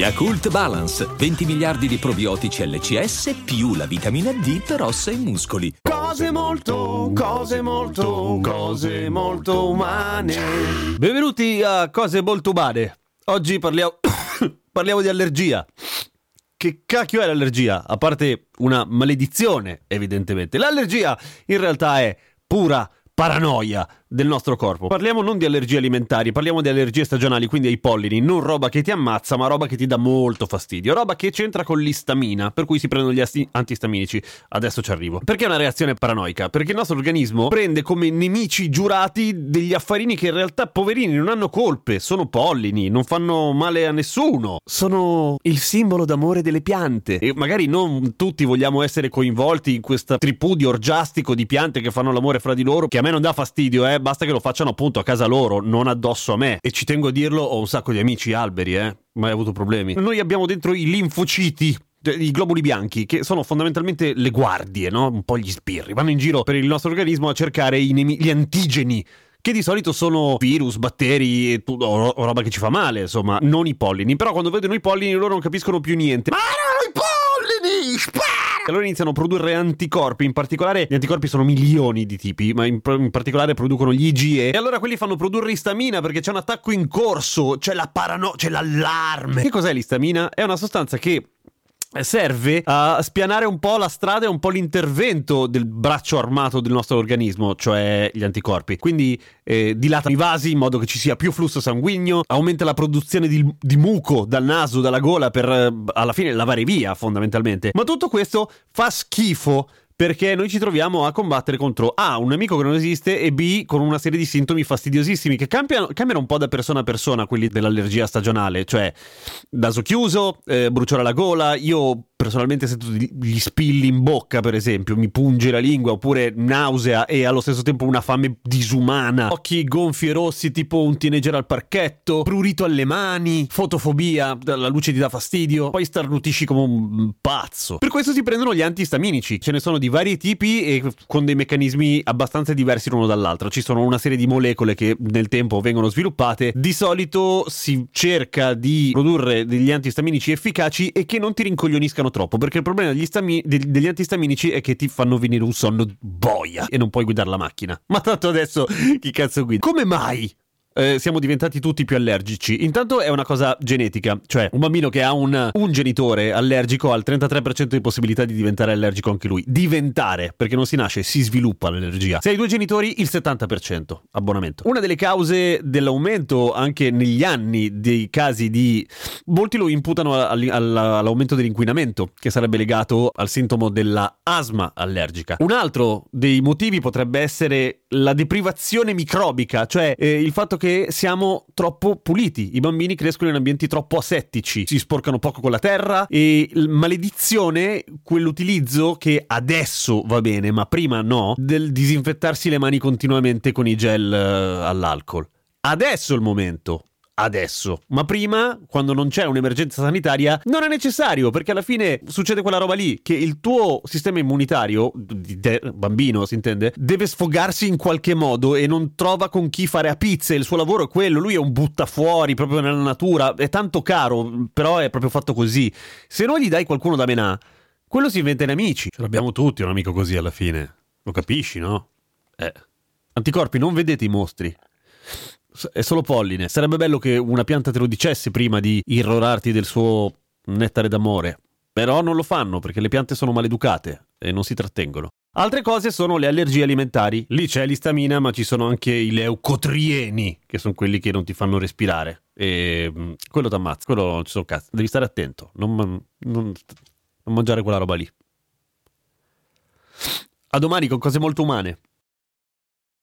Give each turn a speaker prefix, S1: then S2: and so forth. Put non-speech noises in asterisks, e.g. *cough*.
S1: Yakult Balance, 20 miliardi di probiotici LCS più la vitamina D per ossa e muscoli.
S2: Cose molto, cose molto, cose molto umane.
S3: Benvenuti a Cose Molto Umane. Oggi parliamo, *coughs* parliamo di allergia. Che cacchio è l'allergia? A parte una maledizione, evidentemente. L'allergia in realtà è pura paranoia del nostro corpo. Parliamo non di allergie alimentari, parliamo di allergie stagionali, quindi ai pollini, non roba che ti ammazza, ma roba che ti dà molto fastidio, roba che c'entra con l'istamina, per cui si prendono gli antistaminici. Adesso ci arrivo. Perché è una reazione paranoica? Perché il nostro organismo prende come nemici giurati degli affarini che in realtà poverini non hanno colpe, sono pollini, non fanno male a nessuno, sono il simbolo d'amore delle piante. E magari non tutti vogliamo essere coinvolti in questo tripudio orgiastico di piante che fanno l'amore fra di loro, che a me non dà fastidio, eh, basta che lo facciano appunto a casa loro, non addosso a me. E ci tengo a dirlo, ho un sacco di amici alberi, eh, mai avuto problemi. Noi abbiamo dentro i linfociti. I globuli bianchi, che sono fondamentalmente le guardie, no? Un po' gli sbirri. Vanno in giro per il nostro organismo a cercare nemi- gli antigeni che di solito sono virus, batteri e, tu- o, roba che ci fa male, insomma, non i pollini. Però quando vedono i pollini loro non capiscono più niente. Ma erano i pollini! Spara! Allora iniziano a produrre anticorpi, in particolare gli anticorpi sono milioni di tipi, ma in, in particolare producono gli IgE. E allora quelli fanno produrre istamina perché c'è un attacco in corso, c'è la parano, c'è l'allarme. Che cos'è l'istamina? È una sostanza che serve a spianare un po' la strada e un po' l'intervento del braccio armato del nostro organismo, cioè gli anticorpi. Quindi eh, dilata i vasi in modo che ci sia più flusso sanguigno, aumenta la produzione di, di muco dal naso, dalla gola per eh, alla fine lavare via fondamentalmente. Ma tutto questo fa schifo perché noi ci troviamo a combattere contro A, un nemico che non esiste, e B, con una serie di sintomi fastidiosissimi che cambiano, cambiano un po' da persona a persona, quelli dell'allergia stagionale, cioè naso chiuso, eh, bruciore alla gola, io personalmente sento gli spilli in bocca, per esempio, mi punge la lingua, oppure nausea e allo stesso tempo una fame disumana, occhi gonfi e rossi tipo un teenager al parchetto, prurito alle mani, fotofobia, la luce ti dà fastidio, poi starnutisci come un pazzo. Per questo si prendono gli antistaminici, ce ne sono di vari tipi e con dei meccanismi abbastanza diversi l'uno dall'altro. Ci sono una serie di molecole che nel tempo vengono sviluppate, di solito si cerca di produrre degli antistaminici efficaci e che non ti rincoglioniscano troppo, perché il problema degli, stami- degli antistaminici è che ti fanno venire un sonno boia e non puoi guidare la macchina. Ma tanto adesso chi cazzo guida? Come mai? Eh, siamo diventati tutti più allergici. Intanto è una cosa genetica, cioè un bambino che ha un, un, genitore allergico ha il 33% di possibilità di diventare allergico anche lui. Diventare, perché non si nasce, si sviluppa l'allergia. Se hai due genitori, il 70%. Abbonamento. Una delle cause dell'aumento anche negli anni dei casi di... Molti lo imputano all'aumento dell'inquinamento, che sarebbe legato al sintomo della asma allergica. Un altro dei motivi potrebbe essere la deprivazione microbica, cioè eh, il fatto che siamo troppo puliti. I bambini crescono in ambienti troppo asettici, si sporcano poco con la terra e maledizione, quell'utilizzo che adesso va bene, ma prima no, del disinfettarsi le mani continuamente con i gel uh, all'alcol. Adesso è il momento adesso. Ma prima, quando non c'è un'emergenza sanitaria, non è necessario, perché alla fine succede quella roba lì, che il tuo sistema immunitario, de- bambino si intende, deve sfogarsi in qualche modo e non trova con chi fare a pizze, il suo lavoro è quello, lui è un buttafuori proprio nella natura, è tanto caro, però è proprio fatto così. Se non gli dai qualcuno da menà, quello si inventa in amici. Ce l'abbiamo tutti un amico così alla fine. Lo capisci, no? Eh. Anticorpi, non vedete i mostri è solo polline. Sarebbe bello che una pianta te lo dicesse prima di irrorarti del suo nettare d'amore. Però non lo fanno perché le piante sono maleducate e non si trattengono. Altre cose sono le allergie alimentari. Lì c'è l'istamina, ma ci sono anche i leucotrieni, che sono quelli che non ti fanno respirare. E mm, quello t'ammazza, quello non ci sono cazzo. Devi stare attento, non, non, non mangiare quella roba lì. A domani con cose molto umane.